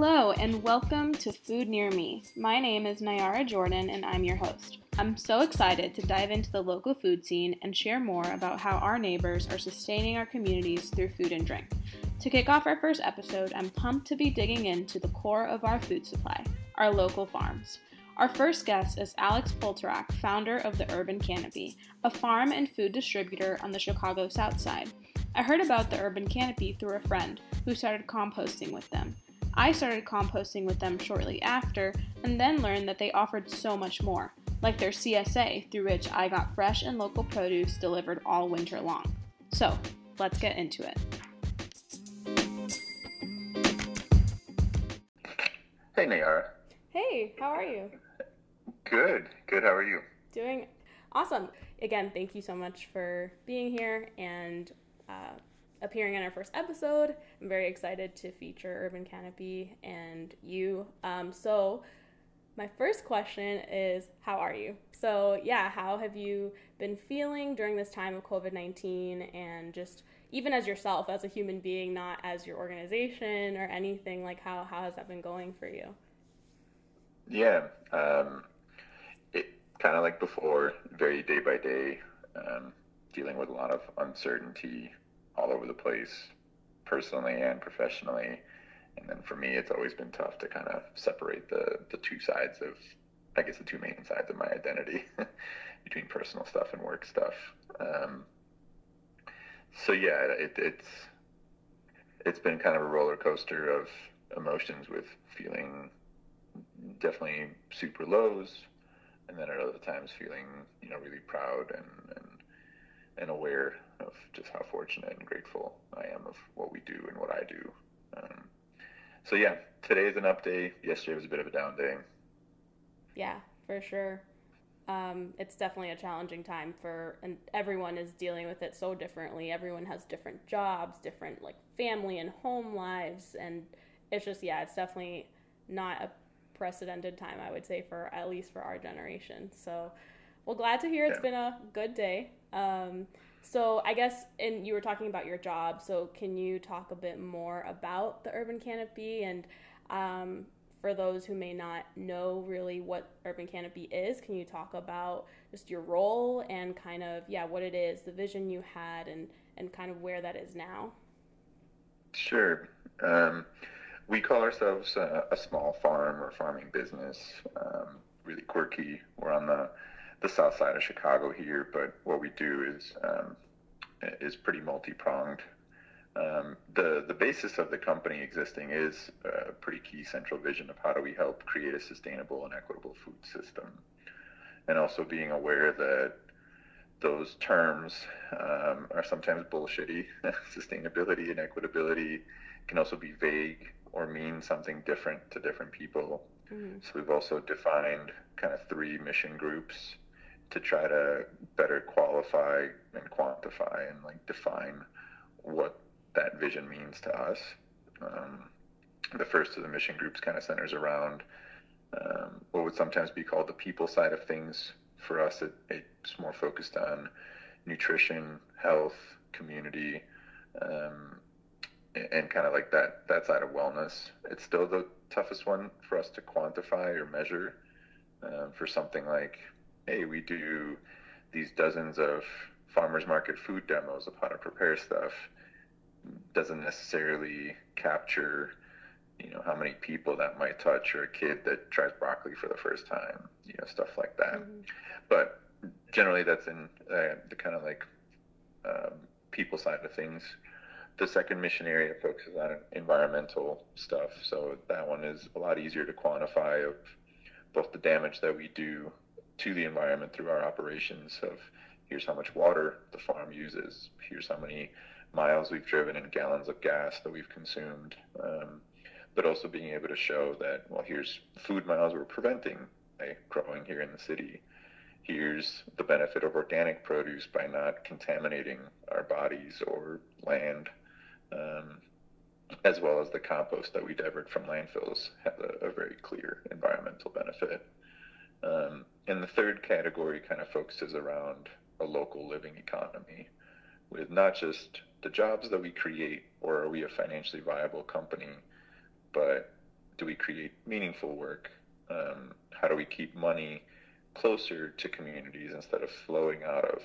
Hello, and welcome to Food Near Me. My name is Nayara Jordan, and I'm your host. I'm so excited to dive into the local food scene and share more about how our neighbors are sustaining our communities through food and drink. To kick off our first episode, I'm pumped to be digging into the core of our food supply our local farms. Our first guest is Alex Poltorak, founder of the Urban Canopy, a farm and food distributor on the Chicago South Side. I heard about the Urban Canopy through a friend who started composting with them. I started composting with them shortly after and then learned that they offered so much more, like their CSA, through which I got fresh and local produce delivered all winter long. So, let's get into it. Hey, Nayara. Hey, how are you? Good, good. How are you? Doing awesome. Again, thank you so much for being here and uh, appearing in our first episode. I'm very excited to feature Urban Canopy and you. Um, so, my first question is How are you? So, yeah, how have you been feeling during this time of COVID 19 and just even as yourself, as a human being, not as your organization or anything? Like, how, how has that been going for you? Yeah, um, it kind of like before, very day by day, um, dealing with a lot of uncertainty all over the place, personally and professionally. And then for me, it's always been tough to kind of separate the the two sides of, I guess, the two main sides of my identity between personal stuff and work stuff. Um, so yeah, it, it's it's been kind of a roller coaster of emotions with feeling definitely super lows, and then at other times feeling you know really proud and and, and aware of just how fortunate and grateful I am of what we do and what I do. Um, so yeah, today is an up day. Yesterday was a bit of a down day. Yeah, for sure. Um, it's definitely a challenging time for, and everyone is dealing with it so differently. Everyone has different jobs, different like family and home lives, and it's just yeah, it's definitely not a precedented time I would say for at least for our generation. So, well, glad to hear it's yeah. been a good day. Um, so I guess, and you were talking about your job. So can you talk a bit more about the Urban Canopy and um, for those who may not know really what Urban Canopy is, can you talk about just your role and kind of yeah what it is, the vision you had, and and kind of where that is now? Sure. Um, we call ourselves a, a, small farm or farming business. Um, really quirky. We're on the the south side of Chicago here, but what we do is um, is pretty multi pronged. Um, the the basis of the company existing is a pretty key central vision of how do we help create a sustainable and equitable food system, and also being aware that those terms um, are sometimes bullshitty. Sustainability and equitability can also be vague or mean something different to different people. Mm-hmm. So we've also defined kind of three mission groups to try to better qualify and quantify and like define what that vision means to us. Um, the first of the mission groups kind of centers around um, what would sometimes be called the people side of things. For us, it, it's more focused on nutrition, health, community, um, and kind of like that that side of wellness. It's still the toughest one for us to quantify or measure. Uh, for something like hey, we do these dozens of farmers market food demos of how to prepare stuff doesn't necessarily capture you know how many people that might touch or a kid that tries broccoli for the first time you know stuff like that mm-hmm. but generally that's in uh, the kind of like um, people side of things the second mission area focuses on environmental stuff so that one is a lot easier to quantify of both the damage that we do to the environment through our operations of here's how much water the farm uses, here's how many miles we've driven and gallons of gas that we've consumed, um, but also being able to show that, well, here's food miles we're preventing by growing here in the city. Here's the benefit of organic produce by not contaminating our bodies or land, um, as well as the compost that we divert from landfills has a, a very clear environmental benefit. Um, and the third category kind of focuses around a local living economy with not just the jobs that we create or are we a financially viable company, but do we create meaningful work? Um, how do we keep money closer to communities instead of flowing out of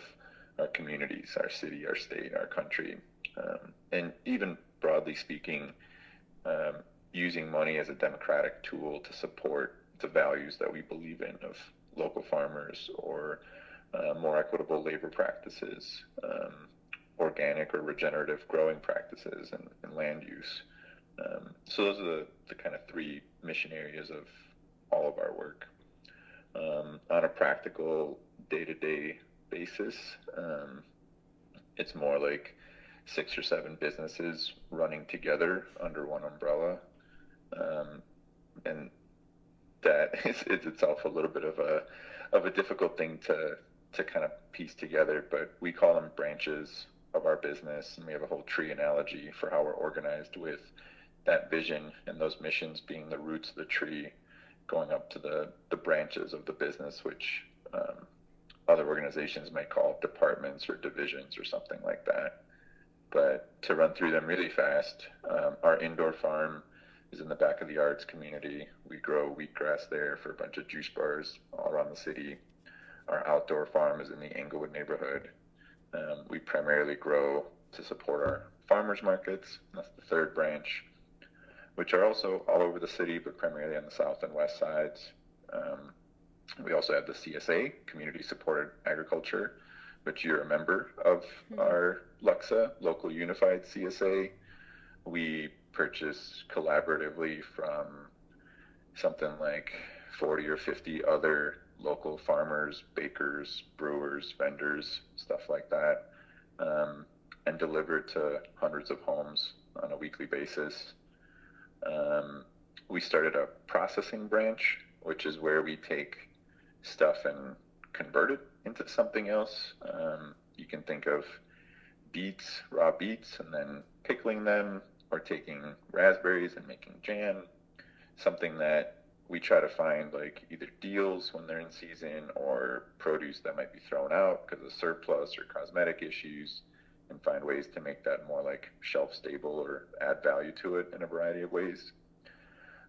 our communities, our city, our state, our country? Um, and even broadly speaking, um, using money as a democratic tool to support the values that we believe in of local farmers or uh, more equitable labor practices, um, organic or regenerative growing practices, and, and land use. Um, so those are the, the kind of three mission areas of all of our work. Um, on a practical day-to-day basis, um, it's more like six or seven businesses running together under one umbrella, um, and that is, is itself a little bit of a of a difficult thing to to kind of piece together. But we call them branches of our business, and we have a whole tree analogy for how we're organized with that vision and those missions being the roots of the tree going up to the, the branches of the business, which um, other organizations might call departments or divisions or something like that. But to run through them really fast, um, our indoor farm is in the Back of the Yards community. We grow wheatgrass there for a bunch of juice bars all around the city. Our outdoor farm is in the Englewood neighborhood. Um, we primarily grow to support our farmers markets. That's the third branch, which are also all over the city, but primarily on the south and west sides. Um, we also have the CSA, Community Supported Agriculture, which you're a member of mm-hmm. our LUXA, Local Unified CSA. We purchase collaboratively from something like 40 or 50 other local farmers, bakers, brewers, vendors, stuff like that, um, and deliver to hundreds of homes on a weekly basis. Um, we started a processing branch, which is where we take stuff and convert it into something else. Um, you can think of beets, raw beets, and then pickling them, or taking raspberries and making jam. Something that we try to find like either deals when they're in season or produce that might be thrown out because of surplus or cosmetic issues and find ways to make that more like shelf stable or add value to it in a variety of ways.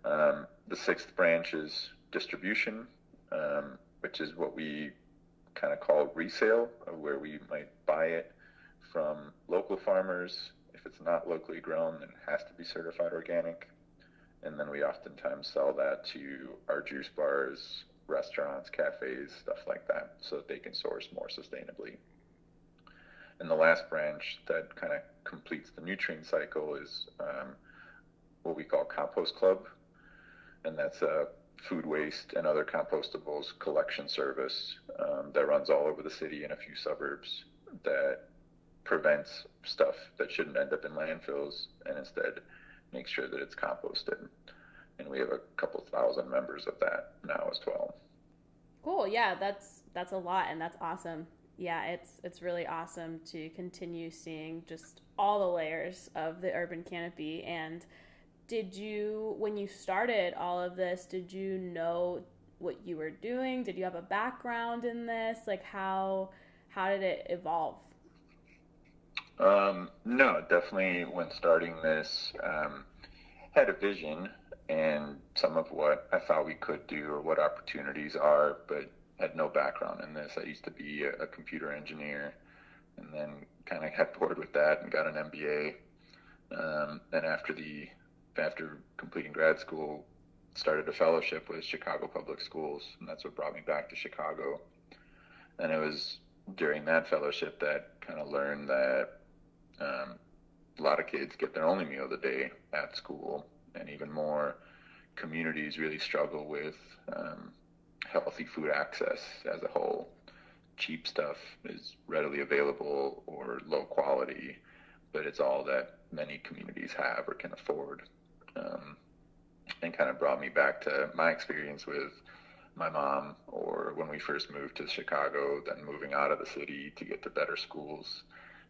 Um, the sixth branch is distribution, um, which is what we kind of call resale, where we might buy it from local farmers. If it's not locally grown, it has to be certified organic and then we oftentimes sell that to our juice bars, restaurants, cafes, stuff like that, so that they can source more sustainably. And the last branch that kind of completes the nutrient cycle is um, what we call Compost Club, and that's a food waste and other compostables collection service um, that runs all over the city in a few suburbs that prevents stuff that shouldn't end up in landfills and instead make sure that it's composted. And we have a couple thousand members of that now as well. Cool. Yeah, that's that's a lot and that's awesome. Yeah, it's it's really awesome to continue seeing just all the layers of the urban canopy and did you when you started all of this, did you know what you were doing? Did you have a background in this? Like how how did it evolve? Um, no, definitely when starting this, um, had a vision and some of what I thought we could do or what opportunities are, but had no background in this. I used to be a, a computer engineer and then kind of got bored with that and got an MBA. Um, and after the after completing grad school, started a fellowship with Chicago Public Schools, and that's what brought me back to Chicago. And it was during that fellowship that kind of learned that um, a lot of kids get their only meal of the day at school, and even more communities really struggle with um, healthy food access as a whole. Cheap stuff is readily available or low quality, but it's all that many communities have or can afford. Um, and kind of brought me back to my experience with my mom, or when we first moved to Chicago, then moving out of the city to get to better schools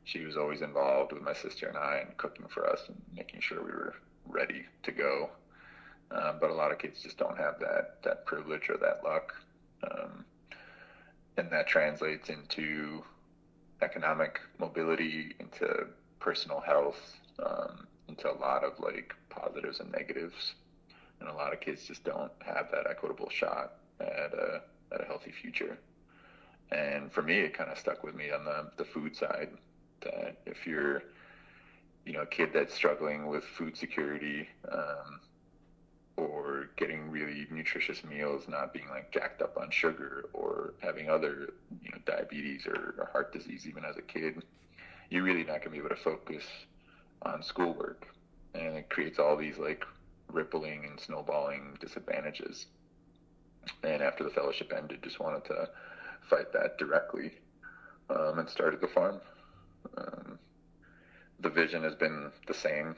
she was always involved with my sister and I and cooking for us and making sure we were ready to go. Um, but a lot of kids just don't have that that privilege or that luck, um, and that translates into economic mobility, into personal health, um, into a lot of like positives and negatives. and a lot of kids just don't have that equitable shot at a at a healthy future. And for me, it kind of stuck with me on the the food side that if you're you know a kid that's struggling with food security um, or getting really nutritious meals, not being like jacked up on sugar or having other you know diabetes or, or heart disease even as a kid, you're really not going to be able to focus on schoolwork, and it creates all these like rippling and snowballing disadvantages. And after the fellowship ended, just wanted to fight that directly um, and started the farm. Um, the vision has been the same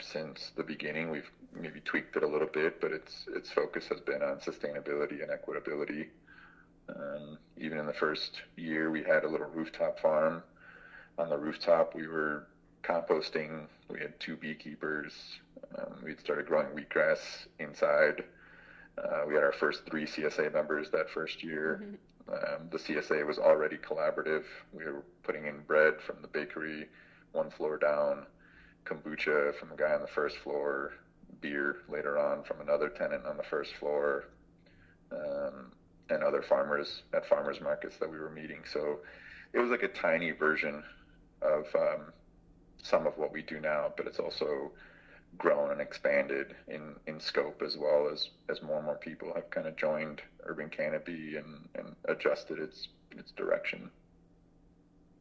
since the beginning. We've maybe tweaked it a little bit, but its its focus has been on sustainability and equitability. Um, even in the first year, we had a little rooftop farm. On the rooftop, we were composting. We had two beekeepers. Um, we'd started growing wheatgrass inside. Uh, we had our first three CSA members that first year. Mm-hmm. Um, the CSA was already collaborative. We were putting in bread from the bakery one floor down, kombucha from a guy on the first floor, beer later on from another tenant on the first floor, um, and other farmers at farmers markets that we were meeting. So it was like a tiny version of um, some of what we do now, but it's also grown and expanded in, in scope as well as, as more and more people have kind of joined Urban Canopy and, and adjusted its its direction.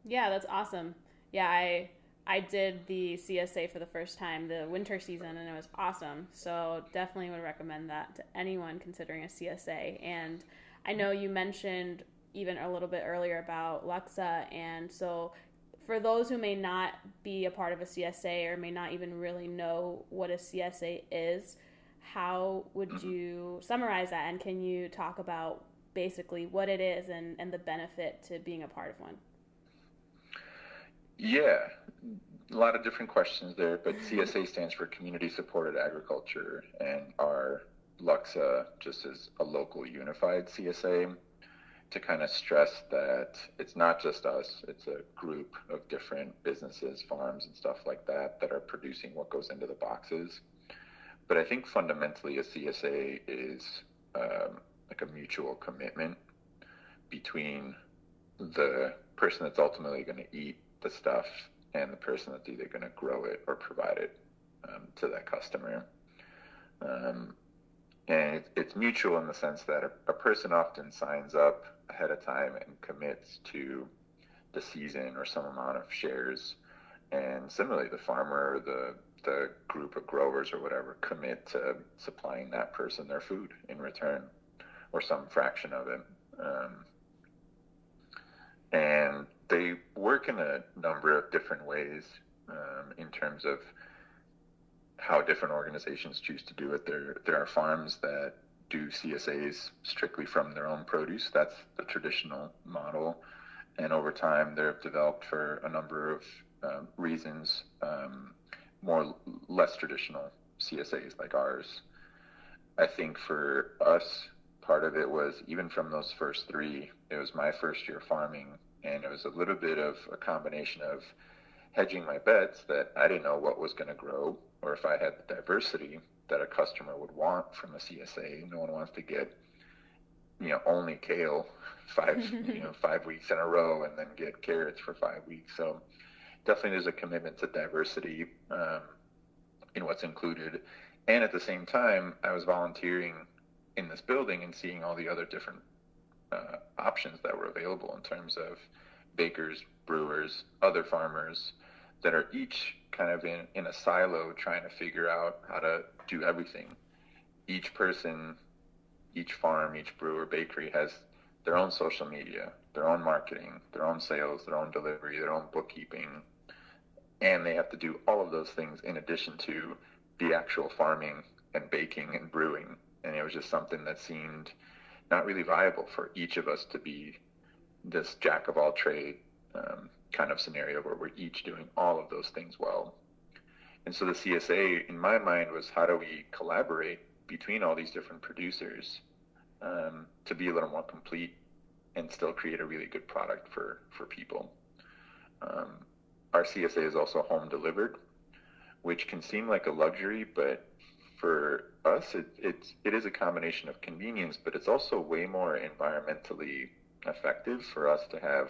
Yeah, that's awesome. Yeah, I I did the CSA for the first time the winter season and it was awesome. So definitely would recommend that to anyone considering a CSA. And I know you mentioned even a little bit earlier about Luxa and so for those who may not be a part of a CSA or may not even really know what a CSA is, how would you summarize that? And can you talk about basically what it is and, and the benefit to being a part of one? Yeah, a lot of different questions there, but CSA stands for Community Supported Agriculture, and our Luxa just is a local unified CSA to kind of stress that it's not just us, it's a group of different businesses, farms, and stuff like that that are producing what goes into the boxes. But I think fundamentally a CSA is um, like a mutual commitment between the person that's ultimately going to eat the stuff and the person that's either going to grow it or provide it um, to that customer. Um, and it, it's mutual in the sense that a, a person often signs up ahead of time and commits to the season or some amount of shares. And similarly, the farmer, the the group of growers or whatever commit to supplying that person their food in return, or some fraction of it. Um, and they work in a number of different ways um, in terms of how different organizations choose to do it. There, there are farms that do CSAs strictly from their own produce. That's the traditional model. And over time, they've developed for a number of um, reasons um, more less traditional CSAs like ours. I think for us, part of it was even from those first three, it was my first year farming, and it was a little bit of a combination of hedging my bets that I didn't know what was going to grow or if I had the diversity that a customer would want from a CSA. No one wants to get, you know, only kale five, you know, five weeks in a row and then get carrots for five weeks. So definitely there's a commitment to diversity um, in what's included. And at the same time, I was volunteering in this building and seeing all the other different uh, options that were available in terms of bakers, brewers, other farmers that are each kind of in, in a silo trying to figure out how to do everything. Each person, each farm, each brewer, bakery has their own social media, their own marketing, their own sales, their own delivery, their own bookkeeping. And they have to do all of those things in addition to the actual farming and baking and brewing. And it was just something that seemed not really viable for each of us to be this jack of all trade um, kind of scenario where we're each doing all of those things well. And so the CSA, in my mind, was how do we collaborate between all these different producers um, to be a little more complete and still create a really good product for, for people. Um, our CSA is also home delivered, which can seem like a luxury, but for us, it, it's, it is a combination of convenience, but it's also way more environmentally effective for us to have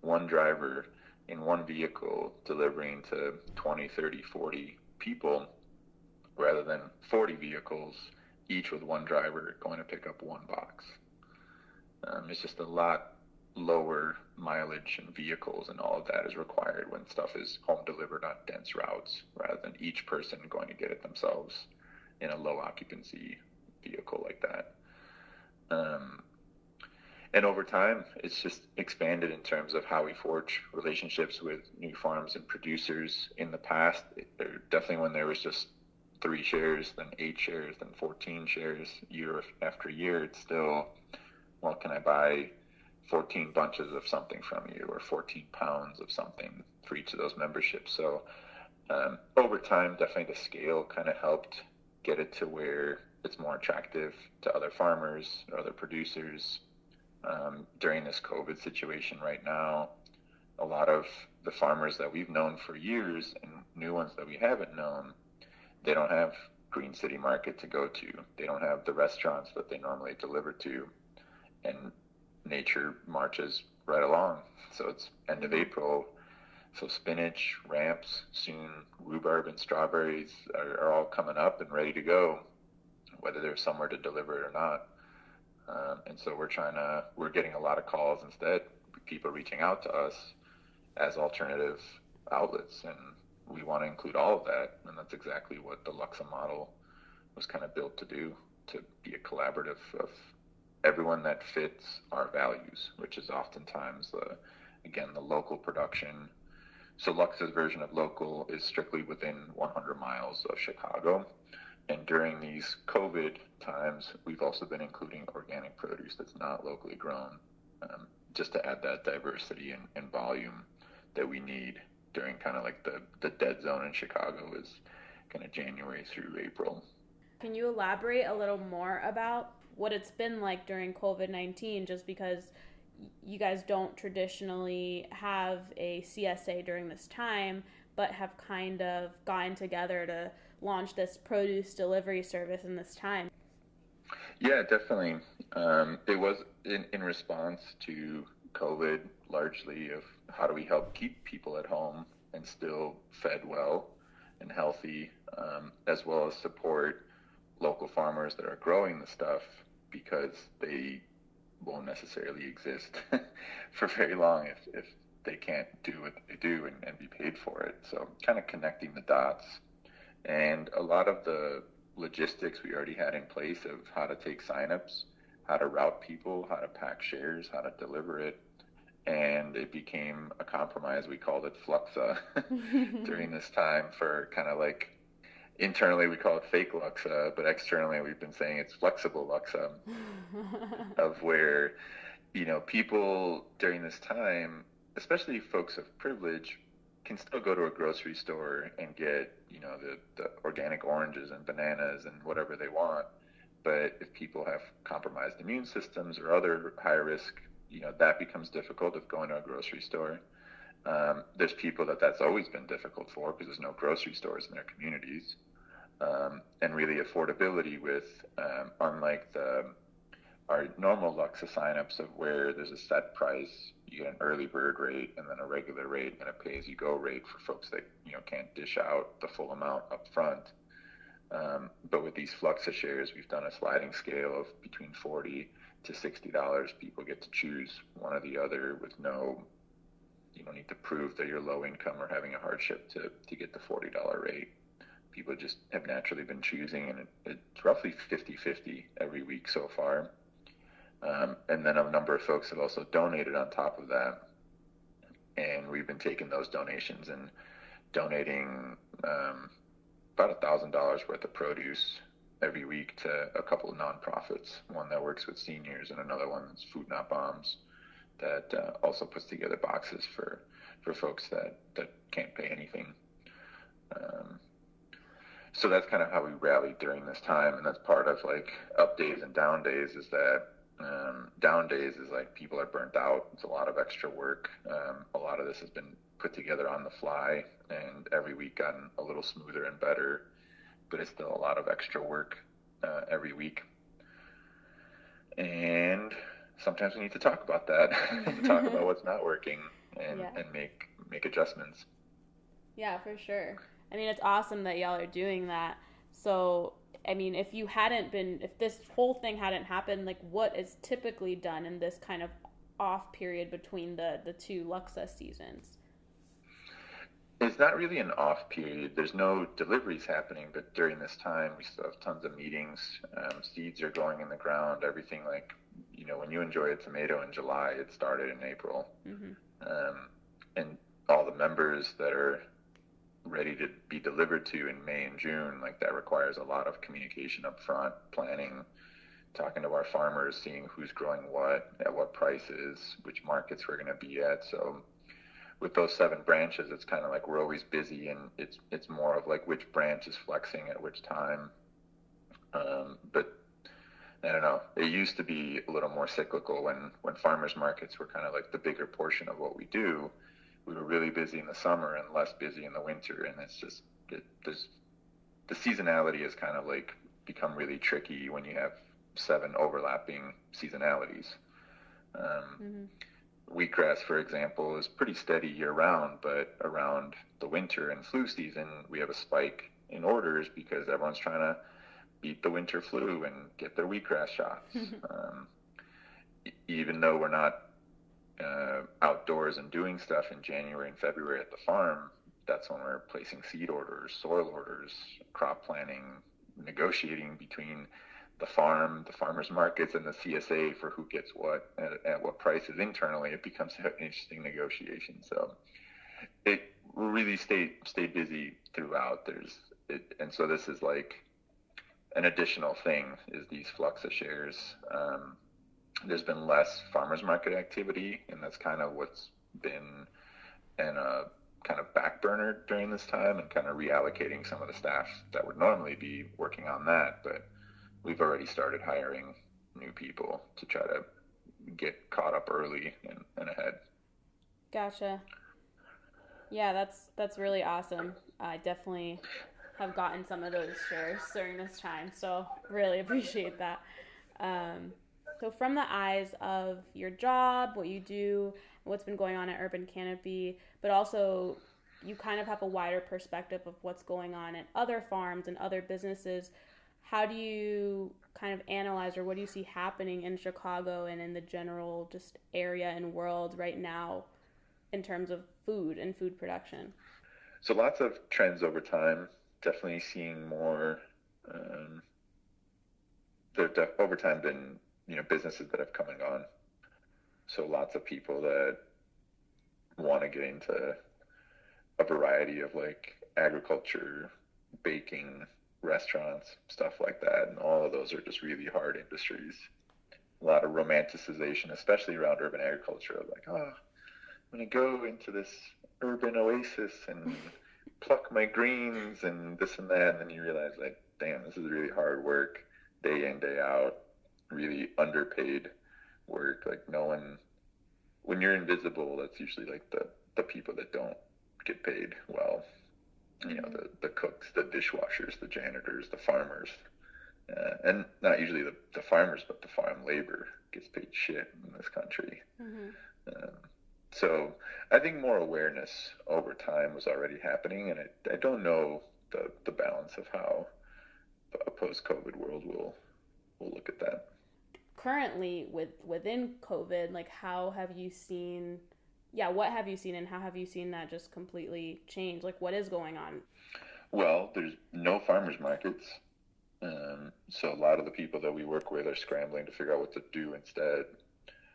one driver in one vehicle delivering to 20, 30, 40 people rather than 40 vehicles, each with one driver going to pick up one box. Um, it's just a lot lower mileage and vehicles and all of that is required when stuff is home delivered on dense routes rather than each person going to get it themselves in a low occupancy vehicle like that. Um, and over time, it's just expanded in terms of how we forge relationships with new farms and producers. In the past, definitely when there was just three shares, then eight shares, then 14 shares year after year, it's still, well, can I buy 14 bunches of something from you or 14 pounds of something for each of those memberships? So um, over time, definitely the scale kind of helped get it to where it's more attractive to other farmers or other producers um, during this COVID situation right now. A lot of the farmers that we've known for years and new ones that we haven't known, they don't have Green City Market to go to. They don't have the restaurants that they normally deliver to. And nature marches right along. So it's end of April. So spinach, ramps, soon rhubarb and strawberries are, are all coming up and ready to go, whether there's somewhere to deliver it or not. Um, and so we're trying to, we're getting a lot of calls instead, people reaching out to us as alternative outlets. And we want to include all of that. And that's exactly what the Luxa model was kind of built to do, to be a collaborative of everyone that fits our values, which is oftentimes, the, again, the local production. So Luxa's version of local is strictly within 100 miles of Chicago. And during these COVID times, we've also been including organic produce that's not locally grown, um, just to add that diversity and, and volume that we need during kind of like the, the dead zone in Chicago is kind of January through April. Can you elaborate a little more about what it's been like during COVID 19 just because you guys don't traditionally have a CSA during this time, but have kind of gotten together to launch this produce delivery service in this time? Yeah, definitely. Um, it was in, in response to COVID, largely of how do we help keep people at home and still fed well and healthy, um, as well as support local farmers that are growing the stuff because they won't necessarily exist for very long if, if they can't do what they do and, and be paid for it. So kind of connecting the dots and a lot of the logistics we already had in place of how to take signups, how to route people, how to pack shares, how to deliver it. And it became a compromise. We called it Fluxa uh, during this time for kind of like internally we call it fake Luxa, uh, but externally we've been saying it's flexible Luxa um, of where, you know, people during this time, especially folks of privilege, can still go to a grocery store and get you know the, the organic oranges and bananas and whatever they want. But if people have compromised immune systems or other high risk you know that becomes difficult if going to a grocery store. Um, there's people that that's always been difficult for because there's no grocery stores in their communities. Um, and really affordability with um, unlike the our normal Luxa signups of where there's a set price, you get an early bird rate and then a regular rate and a pay as you go rate for folks that you know can't dish out the full amount up front. Um, but with these Fluxa shares, we've done a sliding scale of between forty to sixty dollars. People get to choose one or the other with no you don't need to prove that you're low income or having a hardship to, to get the $40 rate. People just have naturally been choosing, and it, it's roughly 50 50 every week so far. Um, and then a number of folks have also donated on top of that. And we've been taking those donations and donating um, about a thousand dollars worth of produce every week to a couple of nonprofits. One that works with seniors, and another one that's Food Not Bombs, that uh, also puts together boxes for for folks that that can't pay anything. Um, so that's kind of how we rallied during this time, and that's part of like up days and down days. Is that um, down days is like people are burnt out. It's a lot of extra work. Um, a lot of this has been put together on the fly, and every week gotten a little smoother and better. but it's still a lot of extra work uh, every week. And sometimes we need to talk about that, talk about what's not working, and, yeah. and make make adjustments. Yeah, for sure. I mean, it's awesome that y'all are doing that. So, I mean, if you hadn't been, if this whole thing hadn't happened, like what is typically done in this kind of off period between the the two Luxa seasons? It's not really an off period. There's no deliveries happening, but during this time, we still have tons of meetings. Um, seeds are going in the ground. Everything like, you know, when you enjoy a tomato in July, it started in April. Mm-hmm. Um, and all the members that are ready to be delivered to in May and June, like that requires a lot of communication up front, planning, talking to our farmers, seeing who's growing what, at what prices, which markets we're going to be at. So with those seven branches, it's kind of like we're always busy, and it's it's more of like which branch is flexing at which time. Um, but I don't know. It used to be a little more cyclical when when farmers markets were kind of like the bigger portion of what we do we were really busy in the summer and less busy in the winter, and it's just it, there's the seasonality has kind of like become really tricky when you have seven overlapping seasonalities. Um, mm-hmm. Wheatgrass, for example, is pretty steady year round, but around the winter and flu season, we have a spike in orders because everyone's trying to beat the winter flu and get their wheatgrass shots. um, even though we're not uh, outdoors and doing stuff in January and February at the farm, that's when we're placing seed orders, soil orders, crop planning, negotiating between the farm, the farmers markets, and the CSA for who gets what at, at what prices internally. It becomes an interesting negotiation. So it really stayed stayed busy throughout. There's it, and so this is like an additional thing is these Fluxa shares. Um, there's been less farmers market activity, and that's kind of what's been in a kind of back burner during this time, and kind of reallocating some of the staff that would normally be working on that. But we've already started hiring new people to try to get caught up early and, and ahead. Gotcha. Yeah, that's that's really awesome. I definitely have gotten some of those shares during this time, so really appreciate that. Um, so, from the eyes of your job, what you do, what's been going on at Urban Canopy, but also you kind of have a wider perspective of what's going on at other farms and other businesses. How do you kind of analyze or what do you see happening in Chicago and in the general just area and world right now in terms of food and food production? So, lots of trends over time. Definitely seeing more. Um, there over time been you know businesses that have come and gone. So lots of people that want to get into a variety of like agriculture, baking, restaurants, stuff like that, and all of those are just really hard industries. A lot of romanticization, especially around urban agriculture, like oh, I'm gonna go into this urban oasis and pluck my greens and this and that, and then you realize like, damn, this is really hard work, day in day out really underpaid work. Like no one, when you're invisible, that's usually like the the people that don't get paid well. You know, the the cooks, the dishwashers, the janitors, the farmers, uh, and not usually the the farmers, but the farm labor gets paid shit in this country. Mm-hmm. Um, so I think more awareness over time was already happening, and I, I don't know the, the balance of how a post COVID world will will look at that currently with within covid like how have you seen yeah what have you seen and how have you seen that just completely change? Like what is going on? Well there's no farmers markets um, so a lot of the people that we work with are scrambling to figure out what to do instead.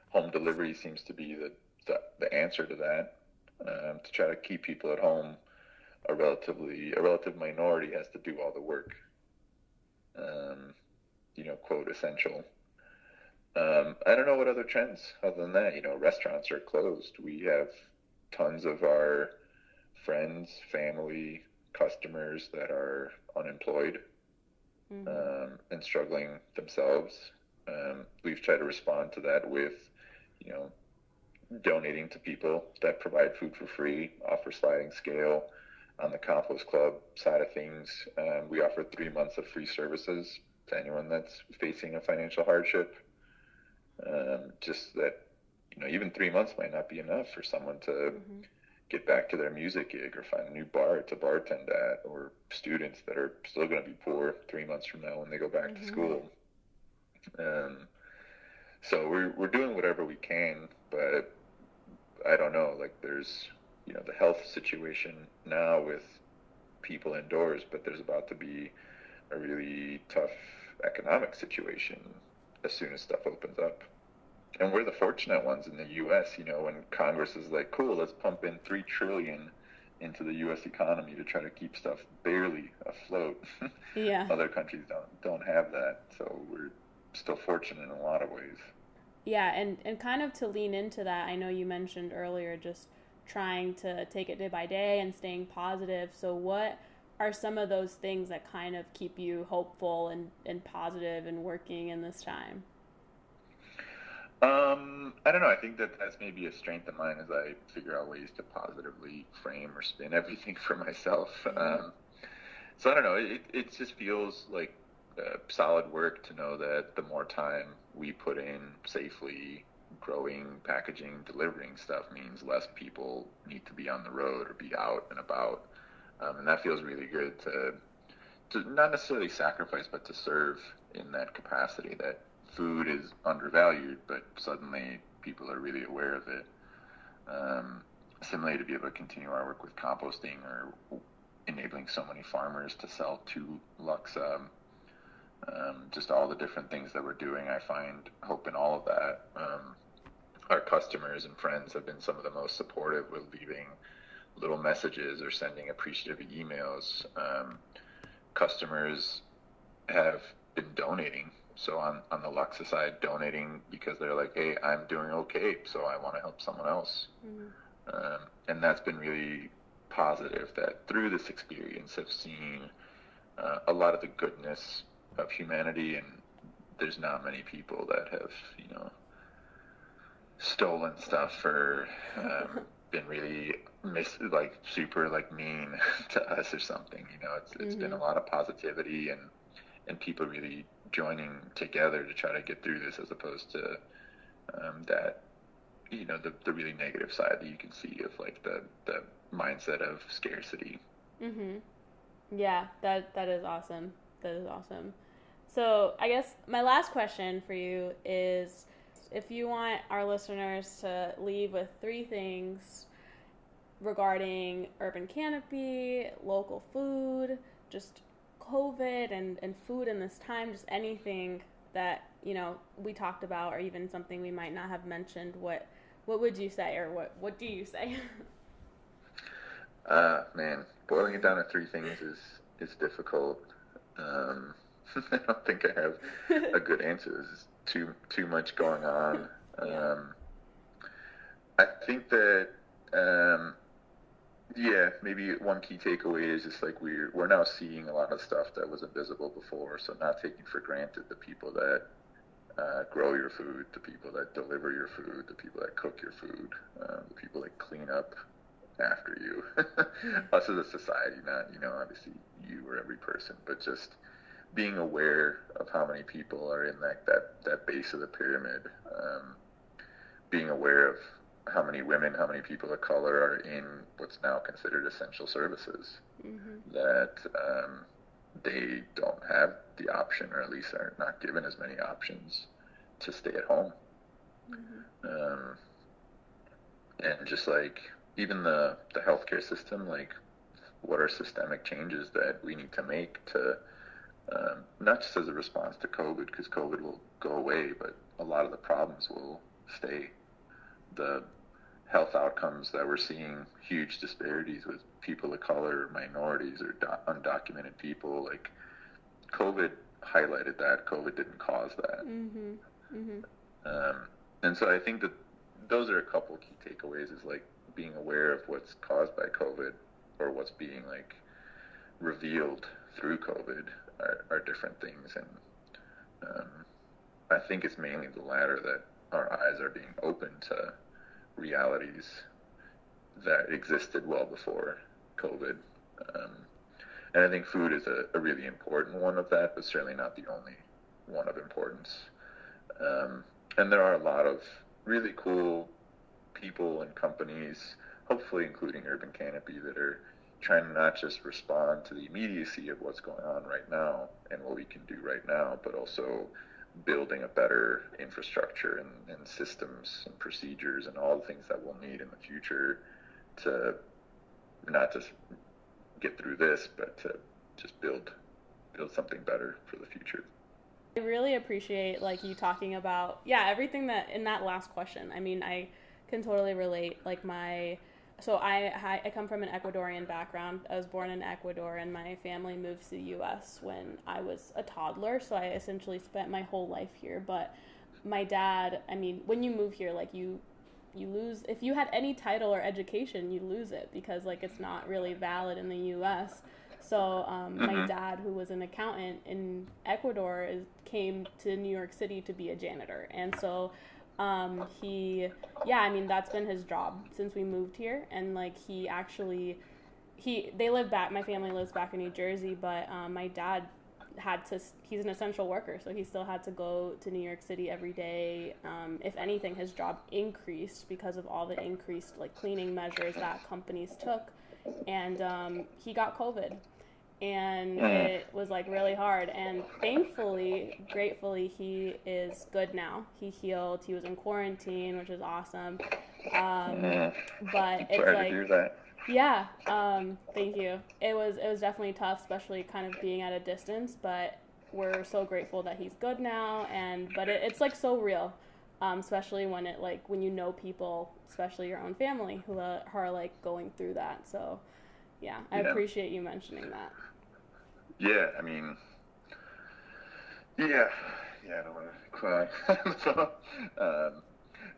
Home delivery seems to be the, the, the answer to that um, to try to keep people at home. A relatively a relative minority has to do all the work. Um, you know quote essential um, I don't know what other trends other than that. You know, restaurants are closed. We have tons of our friends, family, customers that are unemployed mm-hmm. um, and struggling themselves. Um, we've tried to respond to that with, you know, donating to people that provide food for free, offer sliding scale, on the Compost Club side of things, um, we offer three months of free services to anyone that's facing a financial hardship. Um, just that, you know, even three months might not be enough for someone to mm-hmm. get back to their music gig or find a new bar to bartend at, or students that are still going to be poor three months from now when they go back mm-hmm. to school. Um, so we're we're doing whatever we can, but I don't know. Like there's you know the health situation now with people indoors, but there's about to be a really tough economic situation as soon as stuff opens up. And we're the fortunate ones in the U.S. You know, when Congress is like, "Cool, let's pump in three trillion into the U.S. economy to try to keep stuff barely afloat." Yeah. Other countries don't don't have that, so we're still fortunate in a lot of ways. Yeah, and and kind of to lean into that, I know you mentioned earlier just trying to take it day by day and staying positive. So what are some of those things that kind of keep you hopeful and, and positive and working in this time? Um, I don't know. I think that that's maybe a strength of mine as I figure out ways to positively frame or spin everything for myself. Mm-hmm. Um, so I don't know. It, it just feels like uh, solid work to know that the more time we put in safely growing, packaging, delivering stuff means less people need to be on the road or be out and about. Um, and that feels really good to, to not necessarily sacrifice, but to serve in that capacity that food is undervalued, but suddenly people are really aware of it. Um, similarly, to be able to continue our work with composting or enabling so many farmers to sell to Lux, um, um, just all the different things that we're doing, I find hope in all of that. Um, our customers and friends have been some of the most supportive with leaving little messages or sending appreciative emails. Um, customers have been donating. So on, on the Luxa side, donating because they're like, hey, I'm doing okay, so I want to help someone else. Mm-hmm. Um, and that's been really positive that through this experience I've seen uh, a lot of the goodness of humanity and there's not many people that have, you know, stolen stuff or um, been really mis- like super like mean to us or something. You know, it's it's mm-hmm. been a mm-hmm. lot of positivity and and people really joining together to try to get through this as opposed to um, that you know the the really negative side that you can see of like the the mindset of scarcity. Mhm. Yeah, that that is awesome. That is awesome. So, I guess my last question for you is if you want our listeners to leave with three things regarding urban canopy, local food, just COVID and, and food in this time, just anything that, you know, we talked about or even something we might not have mentioned, what what would you say or what, what do you say? uh man, boiling it down to three things is is difficult. Um, I don't think I have a good answer. There's too too much going on. Um, I think that um, yeah, maybe one key takeaway is just like we're we're now seeing a lot of stuff that was invisible before. So not taking for granted the people that uh, grow your food, the people that deliver your food, the people that cook your food, uh, the people that clean up after you. Us as a society, not you know obviously you or every person, but just being aware of how many people are in that that, that base of the pyramid, um, being aware of how many women, how many people of color are in what's now considered essential services, mm-hmm. that um, they don't have the option, or at least are not given as many options to stay at home. Mm-hmm. Um, and just like even the the healthcare system, like what are systemic changes that we need to make to um, not just as a response to COVID, because COVID will go away, but a lot of the problems will stay. The health outcomes that we're seeing huge disparities with people of color, minorities, or do- undocumented people. Like COVID highlighted that. COVID didn't cause that. Mm-hmm. Mm-hmm. Um, and so I think that those are a couple key takeaways. Is like being aware of what's caused by COVID or what's being like revealed through COVID are, are different things, and um, I think it's mainly the latter that our eyes are being open to realities that existed well before COVID, Um, and I think food is a, a, really important one of that, but certainly not the only one of importance. Um, and there are a lot of really cool people and companies, hopefully including Urban Canopy, that are trying to not just respond to the immediacy of what's going on right now and what we can do right now, but also building a better infrastructure and, and systems and procedures and all the things that we'll need in the future to not just get through this, but to just build build something better for the future. I really appreciate like you talking about yeah everything that in that last question. I mean, I can totally relate. Like my so I I come from an Ecuadorian background. I was born in Ecuador, and my family moved to the U.S. when I was a toddler. So I essentially spent my whole life here. But my dad, I mean, when you move here, like you you lose if you had any title or education, you lose it because like it's not really valid in the U.S. So um, mm-hmm. my dad, who was an accountant in Ecuador, is, came to New York City to be a janitor, and so um, he, yeah, I mean that's been his job since we moved here, and like he actually, he they live back. My family lives back in New Jersey, but um, my dad had to. He's an essential worker, so he still had to go to New York City every day. Um, if anything, his job increased because of all the increased like cleaning measures that companies took, and um, he got COVID and mm. it was like really hard and thankfully gratefully he is good now he healed he was in quarantine which is awesome um, mm. but it's like yeah um, thank you it was it was definitely tough especially kind of being at a distance but we're so grateful that he's good now and but it, it's like so real um, especially when it like when you know people especially your own family who, uh, who are like going through that so yeah, I yeah. appreciate you mentioning that. Yeah, I mean, yeah, yeah, I don't want to cry. so, um,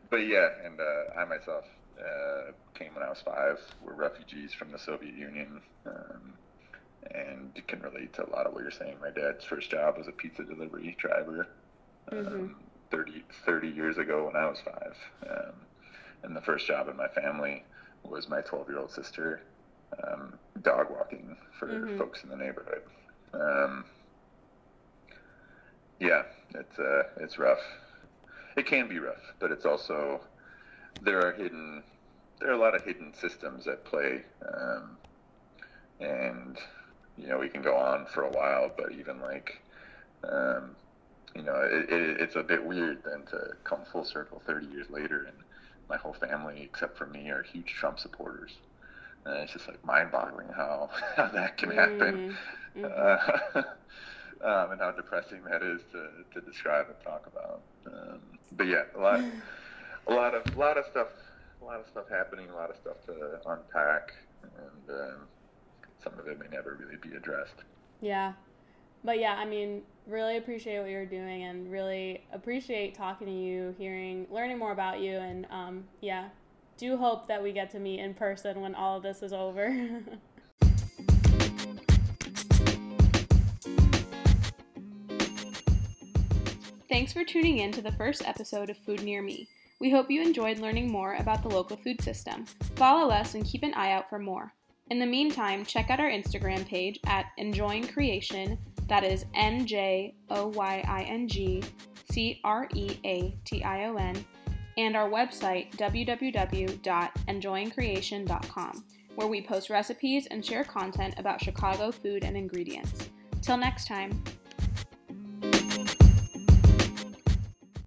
but yeah, and uh, I myself uh, came when I was five. We're refugees from the Soviet Union, um, and can relate to a lot of what you're saying. My dad's first job was a pizza delivery driver. Um, mm-hmm. 30, 30 years ago when I was five. Um, and the first job in my family was my 12 year old sister um, dog walking for mm-hmm. folks in the neighborhood. Um, yeah, it's uh, it's rough. It can be rough, but it's also there are hidden there are a lot of hidden systems at play, um, and you know we can go on for a while, but even like um, you know it, it, it's a bit weird then to come full circle 30 years later and my whole family except for me are huge Trump supporters. And it's just like mind-boggling how, how that can happen, mm-hmm. uh, um, and how depressing that is to, to describe and talk about. Um, but yeah, a lot, a lot of, a lot of stuff, a lot of stuff happening, a lot of stuff to unpack, and um, some of it may never really be addressed. Yeah, but yeah, I mean, really appreciate what you're doing, and really appreciate talking to you, hearing, learning more about you, and um, yeah, do hope that we get to meet in person when all of this is over. Thanks for tuning in to the first episode of Food Near Me. We hope you enjoyed learning more about the local food system. Follow us and keep an eye out for more. In the meantime, check out our Instagram page at Enjoying Creation. That is N J O Y I N G C R E A T I O N and our website, www.enjoyingcreation.com, where we post recipes and share content about Chicago food and ingredients. Till next time.